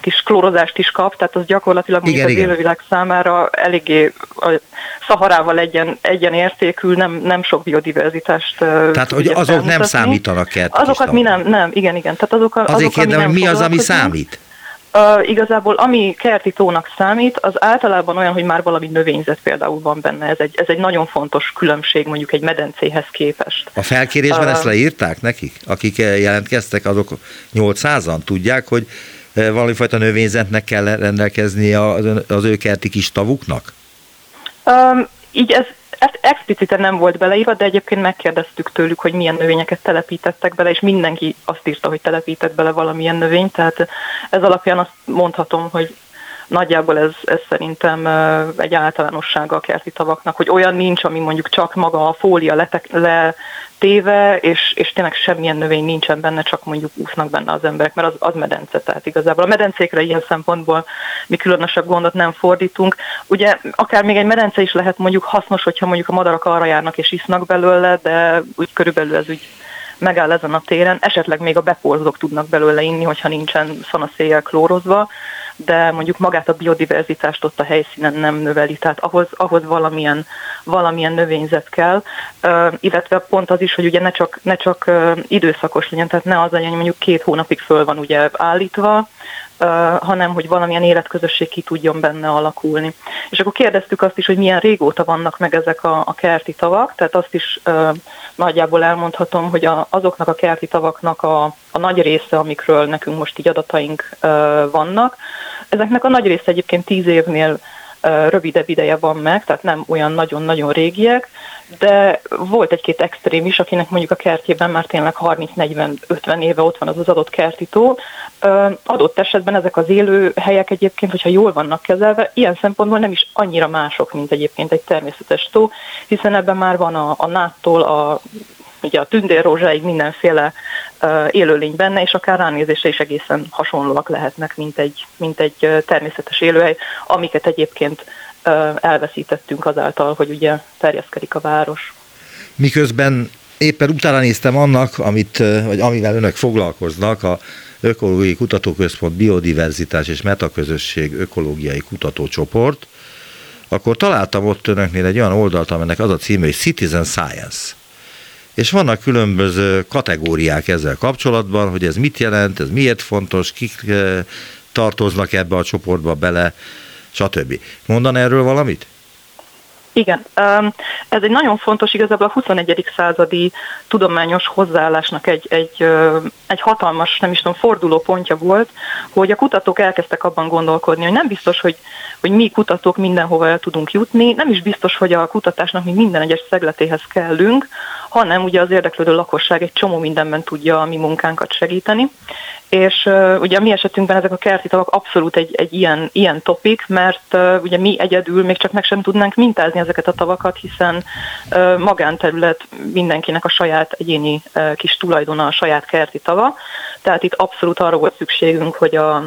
kis klórozást is kap, tehát az gyakorlatilag igen, az igen. élővilág számára eléggé szaharával egyen, egyenértékű, nem, nem sok biodiverzitást Tehát, hogy azok nem számítanak el. Azokat mi nem, nem, igen, igen. Tehát azok, Azért azok, kérdem, hogy mi az, ami számít? Uh, igazából ami kerti tónak számít, az általában olyan, hogy már valami növényzet például van benne. Ez egy, ez egy nagyon fontos különbség mondjuk egy medencéhez képest. A felkérésben uh, ezt leírták nekik? Akik jelentkeztek, azok 800-an tudják, hogy valamifajta növényzetnek kell rendelkezni az ő kerti kis tavuknak? Um, így ez ezt expliciten nem volt beleírva, de egyébként megkérdeztük tőlük, hogy milyen növényeket telepítettek bele, és mindenki azt írta, hogy telepített bele valamilyen növényt, tehát ez alapján azt mondhatom, hogy nagyjából ez, ez szerintem egy általánossága a kerti tavaknak, hogy olyan nincs, ami mondjuk csak maga a fólia letek, letéve, és, és tényleg semmilyen növény nincsen benne, csak mondjuk úsznak benne az emberek, mert az, az medence, tehát igazából a medencékre ilyen szempontból mi különösebb gondot nem fordítunk. Ugye akár még egy medence is lehet mondjuk hasznos, hogyha mondjuk a madarak arra járnak és isznak belőle, de úgy körülbelül ez úgy megáll ezen a téren, esetleg még a beporzók tudnak belőle inni, hogyha nincsen szanaszéjjel klórozva, de mondjuk magát a biodiverzitást ott a helyszínen nem növeli, tehát ahhoz, ahhoz valamilyen, valamilyen növényzet kell, illetve pont az is, hogy ugye ne csak, ne csak időszakos legyen, tehát ne az legyen, hogy mondjuk két hónapig föl van ugye állítva, hanem hogy valamilyen életközösség ki tudjon benne alakulni. És akkor kérdeztük azt is, hogy milyen régóta vannak meg ezek a, a kerti tavak, tehát azt is uh, nagyjából elmondhatom, hogy a, azoknak a kerti tavaknak a, a nagy része, amikről nekünk most így adataink uh, vannak, ezeknek a nagy része egyébként tíz évnél rövidebb ideje van meg, tehát nem olyan nagyon-nagyon régiek, de volt egy-két extrém is, akinek mondjuk a kertjében már tényleg 30-40-50 éve ott van az az adott kertitó. Adott esetben ezek az élő helyek egyébként, hogyha jól vannak kezelve, ilyen szempontból nem is annyira mások, mint egyébként egy természetes tó, hiszen ebben már van a, a náttól a ugye a tündérrózsáig mindenféle uh, élőlény benne, és akár ránézésre is egészen hasonlóak lehetnek, mint egy, mint egy természetes élőhely, amiket egyébként uh, elveszítettünk azáltal, hogy ugye terjeszkedik a város. Miközben éppen utána néztem annak, amit, vagy amivel önök foglalkoznak, a Ökológiai Kutatóközpont Biodiverzitás és Metaközösség Ökológiai Kutatócsoport, akkor találtam ott önöknél egy olyan oldalt, aminek az a címe, hogy Citizen Science és vannak különböző kategóriák ezzel kapcsolatban, hogy ez mit jelent, ez miért fontos, kik eh, tartoznak ebbe a csoportba bele, stb. Mondan erről valamit? Igen, ez egy nagyon fontos, igazából a 21. századi tudományos hozzáállásnak egy, egy, egy hatalmas, nem is tudom, forduló pontja volt, hogy a kutatók elkezdtek abban gondolkodni, hogy nem biztos, hogy, hogy mi kutatók mindenhova el tudunk jutni, nem is biztos, hogy a kutatásnak mi minden egyes szegletéhez kellünk, hanem ugye az érdeklődő lakosság egy csomó mindenben tudja a mi munkánkat segíteni. És uh, ugye a mi esetünkben ezek a kerti tavak abszolút egy, egy ilyen, ilyen topik, mert uh, ugye mi egyedül még csak meg sem tudnánk mintázni ezeket a tavakat, hiszen uh, magánterület mindenkinek a saját egyéni uh, kis tulajdona, a saját kerti tava. Tehát itt abszolút arra volt szükségünk, hogy a,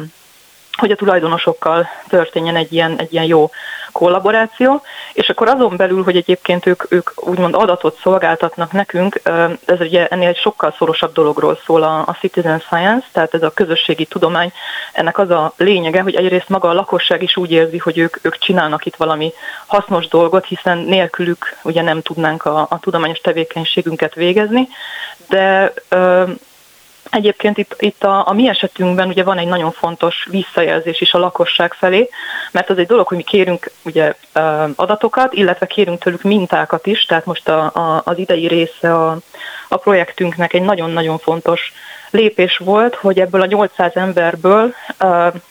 hogy a tulajdonosokkal történjen egy ilyen, egy ilyen jó kollaboráció, és akkor azon belül, hogy egyébként ők, ők úgymond adatot szolgáltatnak nekünk, ez ugye ennél egy sokkal szorosabb dologról szól a, a citizen science, tehát ez a közösségi tudomány, ennek az a lényege, hogy egyrészt maga a lakosság is úgy érzi, hogy ők, ők csinálnak itt valami hasznos dolgot, hiszen nélkülük ugye nem tudnánk a, a tudományos tevékenységünket végezni, de Egyébként itt, itt a, a mi esetünkben ugye van egy nagyon fontos visszajelzés is a lakosság felé, mert az egy dolog, hogy mi kérünk ugye adatokat, illetve kérünk tőlük mintákat is, tehát most a, a, az idei része a, a projektünknek egy nagyon-nagyon fontos lépés volt, hogy ebből a 800 emberből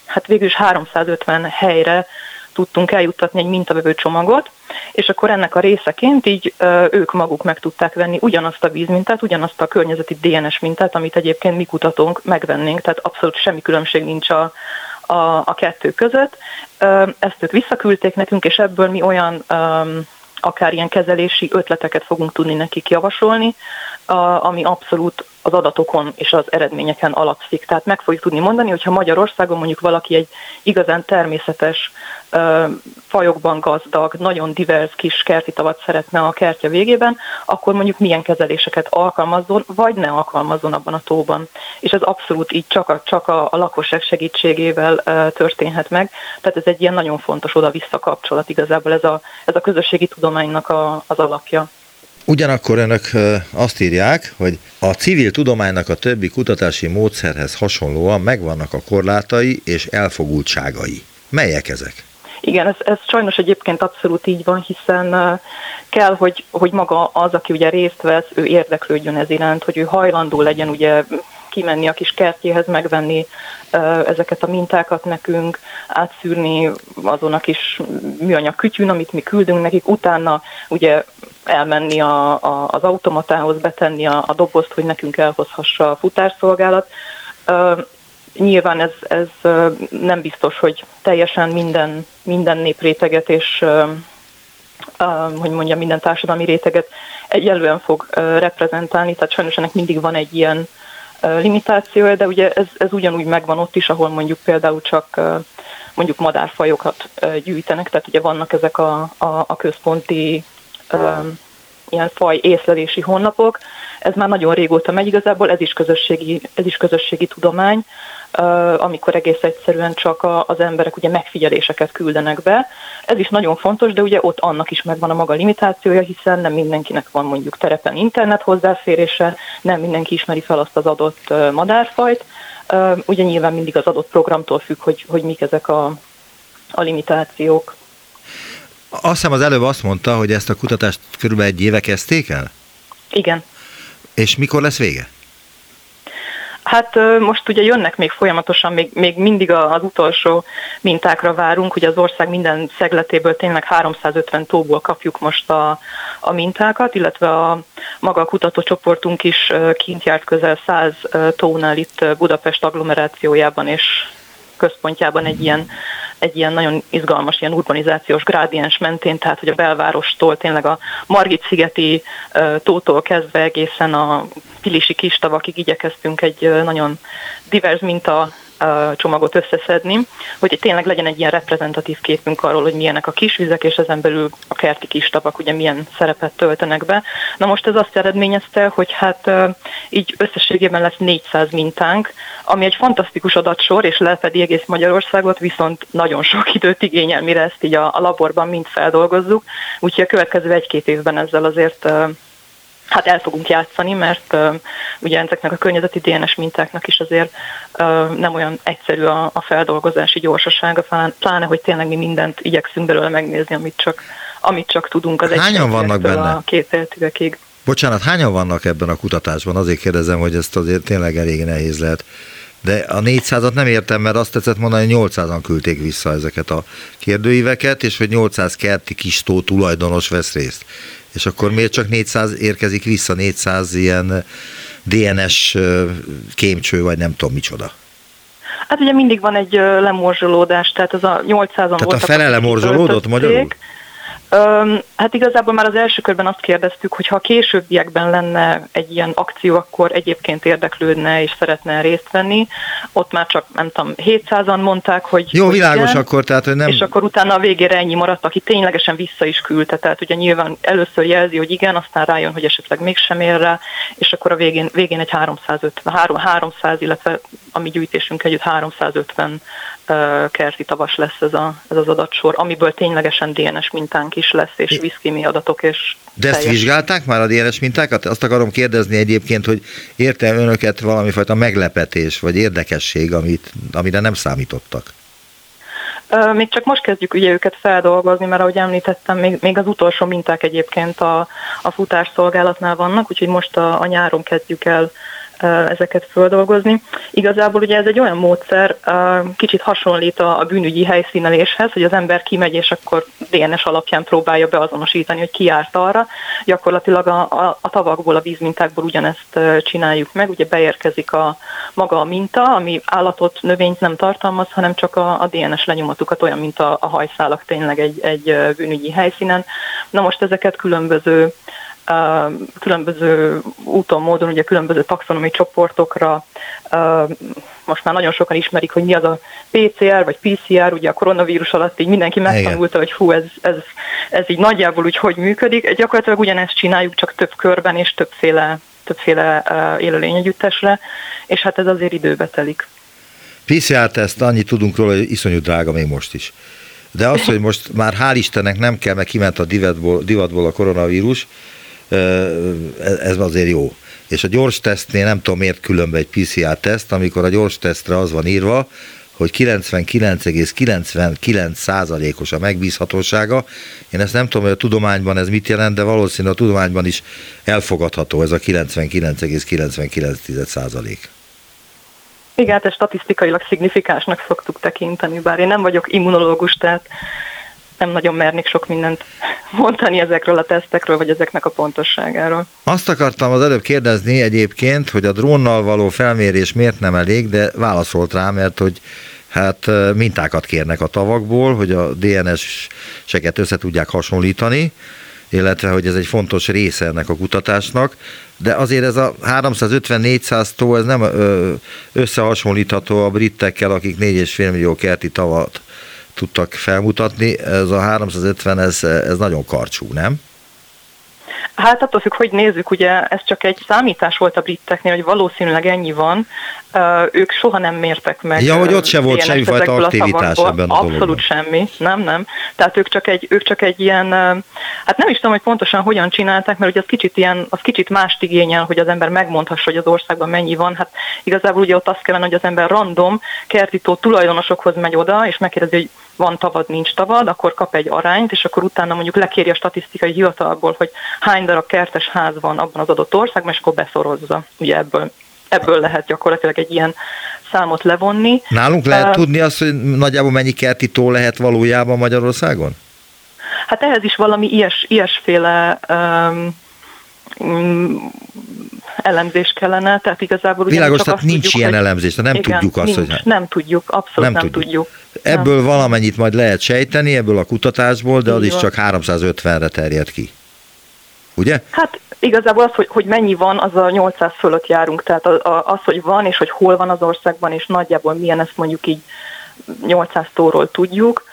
hát végül is 350 helyre tudtunk eljuttatni egy mintavevő csomagot, és akkor ennek a részeként így ők maguk meg tudták venni ugyanazt a vízmintát, ugyanazt a környezeti DNS mintát, amit egyébként mi kutatónk megvennénk, tehát abszolút semmi különbség nincs a, a, a kettő között. Ezt ők visszaküldték nekünk, és ebből mi olyan akár ilyen kezelési ötleteket fogunk tudni nekik javasolni, ami abszolút az adatokon és az eredményeken alapszik. Tehát meg fogjuk tudni mondani, hogyha Magyarországon mondjuk valaki egy igazán természetes, fajokban gazdag, nagyon divers kis kerti tavat szeretne a kertje végében, akkor mondjuk milyen kezeléseket alkalmazzon, vagy ne alkalmazzon abban a tóban. És ez abszolút így csak a, csak a, a lakosság segítségével történhet meg. Tehát ez egy ilyen nagyon fontos oda-vissza kapcsolat igazából, ez a, ez a közösségi tudománynak a, az alapja. Ugyanakkor önök azt írják, hogy a civil tudománynak a többi kutatási módszerhez hasonlóan megvannak a korlátai és elfogultságai. Melyek ezek? Igen, ez, ez sajnos egyébként abszolút így van, hiszen kell, hogy, hogy maga az, aki ugye részt vesz, ő érdeklődjön ez iránt, hogy ő hajlandó legyen ugye kimenni a kis kertjéhez, megvenni ezeket a mintákat nekünk, átszűrni azon a kis műanyag kütyűn, amit mi küldünk nekik, utána ugye elmenni a, a, az automatához, betenni a, a dobozt, hogy nekünk elhozhassa a futárszolgálat. Nyilván ez, ez nem biztos, hogy teljesen minden, minden népréteget és hogy mondjam, minden társadalmi réteget egyelően fog reprezentálni, tehát sajnos ennek mindig van egy ilyen limitációja, de ugye ez, ez ugyanúgy megvan ott is, ahol mondjuk például csak mondjuk madárfajokat gyűjtenek, tehát ugye vannak ezek a, a, a központi ilyen faj észlelési honlapok. Ez már nagyon régóta megy igazából, ez is közösségi, ez is közösségi tudomány, amikor egész egyszerűen csak az emberek ugye megfigyeléseket küldenek be. Ez is nagyon fontos, de ugye ott annak is megvan a maga limitációja, hiszen nem mindenkinek van mondjuk terepen internet hozzáférése, nem mindenki ismeri fel azt az adott madárfajt. Ugye nyilván mindig az adott programtól függ, hogy, hogy mik ezek a, a limitációk. Azt hiszem az előbb azt mondta, hogy ezt a kutatást körülbelül egy éve kezdték el? Igen. És mikor lesz vége? Hát most ugye jönnek még folyamatosan, még, még mindig az utolsó mintákra várunk, ugye az ország minden szegletéből tényleg 350 tóból kapjuk most a, a mintákat, illetve a maga a kutatócsoportunk is kint járt közel 100 tónál itt Budapest agglomerációjában és központjában egy ilyen egy ilyen nagyon izgalmas ilyen urbanizációs grádiens mentén, tehát hogy a belvárostól tényleg a Margit-szigeti tótól kezdve egészen a Pilisi kistavakig igyekeztünk egy nagyon divers minta csomagot összeszedni, hogy tényleg legyen egy ilyen reprezentatív képünk arról, hogy milyenek a kisvizek, és ezen belül a kerti kis tavak ugye milyen szerepet töltenek be. Na most ez azt eredményezte, hogy hát így összességében lesz 400 mintánk, ami egy fantasztikus adatsor, és lefedi egész Magyarországot, viszont nagyon sok időt igényel, mire ezt így a, a laborban mind feldolgozzuk, úgyhogy a következő egy-két évben ezzel azért hát el fogunk játszani, mert uh, ugye ezeknek a környezeti DNS mintáknak is azért uh, nem olyan egyszerű a, a feldolgozási gyorsasága, pláne, hogy tényleg mi mindent igyekszünk belőle megnézni, amit csak, amit csak tudunk az Hányan vannak benne? a két értüvekig. Bocsánat, hányan vannak ebben a kutatásban? Azért kérdezem, hogy ezt azért tényleg elég nehéz lehet. De a 400-at nem értem, mert azt tetszett mondani, hogy 800-an küldték vissza ezeket a kérdőíveket, és hogy 800 kerti kis tó tulajdonos vesz részt és akkor miért csak 400 érkezik vissza, 400 ilyen DNS kémcső, vagy nem tudom micsoda? Hát ugye mindig van egy lemorzsolódás, tehát az a 800-an Tehát voltak, a fele lemorzsolódott magyarul? Hát igazából már az első körben azt kérdeztük, hogy ha a későbbiekben lenne egy ilyen akció, akkor egyébként érdeklődne és szeretne részt venni. Ott már csak, nem tudom, 700-an mondták, hogy Jó, hogy világos igen, akkor, tehát hogy nem... És akkor utána a végére ennyi maradt, aki ténylegesen vissza is küldte. Tehát ugye nyilván először jelzi, hogy igen, aztán rájön, hogy esetleg mégsem ér rá, és akkor a végén, végén egy 350, 300, illetve a mi gyűjtésünk együtt 350 kerti tavas lesz ez, a, ez az adatsor, amiből ténylegesen DNS mintánk is lesz, és viszkimi adatok, és de ezt teljes. vizsgálták már a DNS mintákat? Azt akarom kérdezni egyébként, hogy érte önöket valamifajta meglepetés, vagy érdekesség, amit, amire nem számítottak? Még csak most kezdjük ugye őket feldolgozni, mert ahogy említettem, még, még az utolsó minták egyébként a, a futásszolgálatnál vannak, úgyhogy most a, a nyáron kezdjük el ezeket földolgozni. Igazából ugye ez egy olyan módszer, kicsit hasonlít a bűnügyi helyszíneléshez, hogy az ember kimegy, és akkor DNS alapján próbálja beazonosítani, hogy ki járt arra. Gyakorlatilag a, a, a tavakból, a vízmintákból ugyanezt csináljuk meg, ugye beérkezik a maga a minta, ami állatot, növényt nem tartalmaz, hanem csak a, a DNS lenyomatukat, olyan, mint a, a hajszálak tényleg egy, egy bűnügyi helyszínen. Na most ezeket különböző különböző úton, módon, ugye különböző taxonomi csoportokra, most már nagyon sokan ismerik, hogy mi az a PCR vagy PCR, ugye a koronavírus alatt így mindenki megtanulta, hogy hú, ez, ez, ez így nagyjából úgy hogy működik. Gyakorlatilag ugyanezt csináljuk, csak több körben és többféle, többféle élőlényegyüttesre, és hát ez azért időbe telik. PCR-teszt, annyit tudunk róla, hogy iszonyú drága még most is. De az, hogy most már hál' Istennek nem kell, mert kiment a divatból, divatból a koronavírus, ez azért jó. És a gyors tesztnél nem tudom miért különbe egy PCR teszt, amikor a gyors tesztre az van írva, hogy 99,99%-os a megbízhatósága. Én ezt nem tudom, hogy a tudományban ez mit jelent, de valószínűleg a tudományban is elfogadható ez a 99,99%. Igen, hát statisztikailag szignifikánsnak szoktuk tekinteni, bár én nem vagyok immunológus, tehát nem nagyon mernék sok mindent [laughs] mondani ezekről a tesztekről, vagy ezeknek a pontosságáról. Azt akartam az előbb kérdezni egyébként, hogy a drónnal való felmérés miért nem elég, de válaszolt rá, mert hogy hát mintákat kérnek a tavakból, hogy a DNS-seket össze tudják hasonlítani, illetve hogy ez egy fontos része ennek a kutatásnak, de azért ez a 350-400 tó, ez nem összehasonlítható a britekkel, akik 4,5 millió kerti tavat tudtak felmutatni. Ez a 350, ez, ez nagyon karcsú, nem? Hát attól függ, hogy nézzük, ugye ez csak egy számítás volt a briteknél, hogy valószínűleg ennyi van, ők soha nem mértek meg. Ja, hogy ott se volt semmifajta aktivitás ebben a Abszolút dologban. semmi, nem, nem. Tehát ők csak, egy, ők csak egy ilyen, hát nem is tudom, hogy pontosan hogyan csinálták, mert ugye az kicsit ilyen, az kicsit mást igényel, hogy az ember megmondhassa, hogy az országban mennyi van. Hát igazából ugye ott azt kellene, hogy az ember random kertító tulajdonosokhoz megy oda, és megkérdezi, hogy van tavad, nincs tavad, akkor kap egy arányt, és akkor utána mondjuk lekéri a statisztikai hivatalból, hogy hány darab kertes ház van abban az adott országban, és akkor beszorozza. Ugye ebből ebből lehet gyakorlatilag egy ilyen számot levonni. Nálunk lehet uh, tudni azt, hogy nagyjából mennyi kerti tó lehet valójában Magyarországon? Hát ehhez is valami ilyes, ilyesféle um, elemzés kellene, tehát igazából Világos, tehát nincs tudjuk, ilyen hogy, elemzés, nem igen, tudjuk azt, nincs, hogy... Nem tudjuk, abszolút nem, nem tudjuk. tudjuk. Ebből nem. valamennyit majd lehet sejteni, ebből a kutatásból, de az is csak 350-re terjed ki. Ugye? Hát igazából az, hogy, hogy mennyi van, az a 800 fölött járunk, tehát az, hogy van, és hogy hol van az országban, és nagyjából milyen, ezt mondjuk így 800 tóról tudjuk,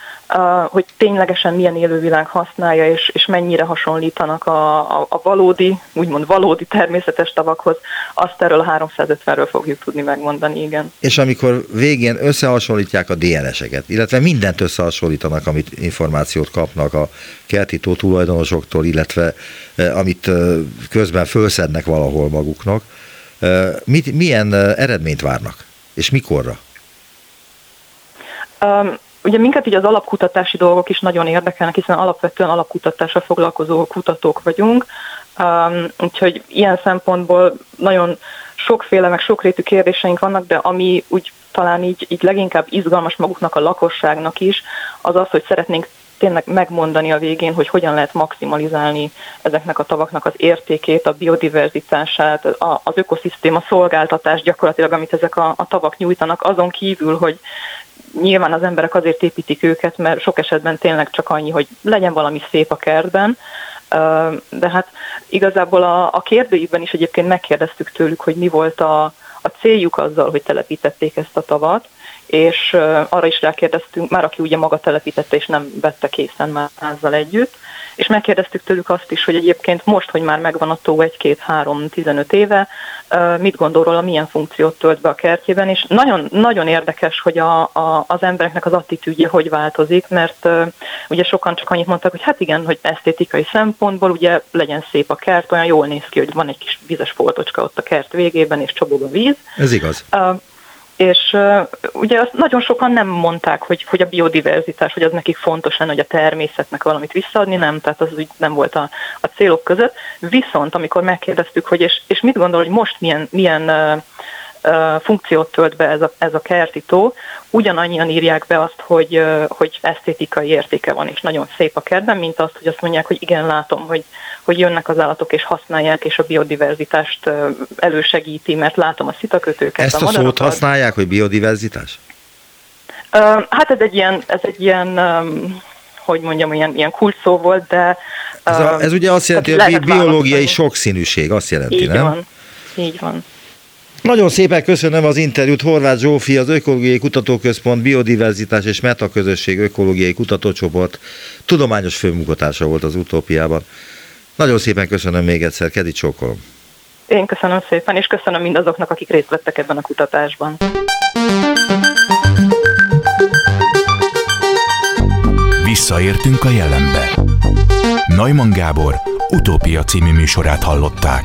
hogy ténylegesen milyen élővilág használja, és, és mennyire hasonlítanak a, a, a valódi, úgymond valódi természetes tavakhoz, azt erről a 350-ről fogjuk tudni megmondani, igen. És amikor végén összehasonlítják a DNS-eket, illetve mindent összehasonlítanak, amit információt kapnak a kerti tó tulajdonosoktól, illetve amit közben fölszednek valahol maguknak, mit, milyen eredményt várnak, és mikorra? Um, Ugye minket így az alapkutatási dolgok is nagyon érdekelnek, hiszen alapvetően alapkutatással foglalkozó kutatók vagyunk, um, úgyhogy ilyen szempontból nagyon sokféle, meg sokrétű kérdéseink vannak, de ami úgy talán így, így leginkább izgalmas maguknak a lakosságnak is, az az, hogy szeretnénk tényleg megmondani a végén, hogy hogyan lehet maximalizálni ezeknek a tavaknak az értékét, a biodiverzitását, az ökoszisztéma szolgáltatás gyakorlatilag, amit ezek a, a tavak nyújtanak, azon kívül, hogy nyilván az emberek azért építik őket, mert sok esetben tényleg csak annyi, hogy legyen valami szép a kertben, de hát igazából a, a kérdőjükben is egyébként megkérdeztük tőlük, hogy mi volt a, a céljuk azzal, hogy telepítették ezt a tavat, és arra is rákérdeztünk, már aki ugye maga telepítette és nem vette készen már házzal együtt, és megkérdeztük tőlük azt is, hogy egyébként most, hogy már megvan a tó 1-2-3-15 éve, mit gondol róla, milyen funkciót tölt be a kertjében, és nagyon, nagyon érdekes, hogy a, a, az embereknek az attitűdje hogy változik, mert ugye sokan csak annyit mondtak, hogy hát igen, hogy esztétikai szempontból ugye legyen szép a kert, olyan jól néz ki, hogy van egy kis vizes foltocska ott a kert végében, és csobog a víz. Ez igaz. Uh, és ugye azt nagyon sokan nem mondták, hogy, hogy a biodiverzitás, hogy az nekik fontos lenne, hogy a természetnek valamit visszaadni, nem, tehát az úgy nem volt a, a célok között. Viszont amikor megkérdeztük, hogy és, és mit gondol, hogy most milyen, milyen uh, funkciót tölt be ez a, ez a kerti tó, ugyanannyian írják be azt, hogy, hogy esztétikai értéke van, és nagyon szép a kertben, mint azt, hogy azt mondják, hogy igen, látom, hogy, hogy jönnek az állatok, és használják, és a biodiverzitást elősegíti, mert látom a szitakötőket. Ezt a, a szót használják, hogy biodiverzitás? Hát ez egy ilyen, ez egy ilyen hogy mondjam, ilyen, ilyen kult szó volt, de... Ez, a, ez ugye azt jelenti, hogy biológiai sokszínűség, azt jelenti, így nem? Van. Így van. Nagyon szépen köszönöm az interjút. Horváth Zsófi, az Ökológiai Kutatóközpont Biodiverzitás és Metaközösség Ökológiai Kutatócsoport tudományos főmunkatársa volt az utópiában. Nagyon szépen köszönöm még egyszer, Kedi Csókolom. Én köszönöm szépen, és köszönöm mindazoknak, akik részt vettek ebben a kutatásban. Visszaértünk a jelenbe. Najman Gábor utópia című műsorát hallották.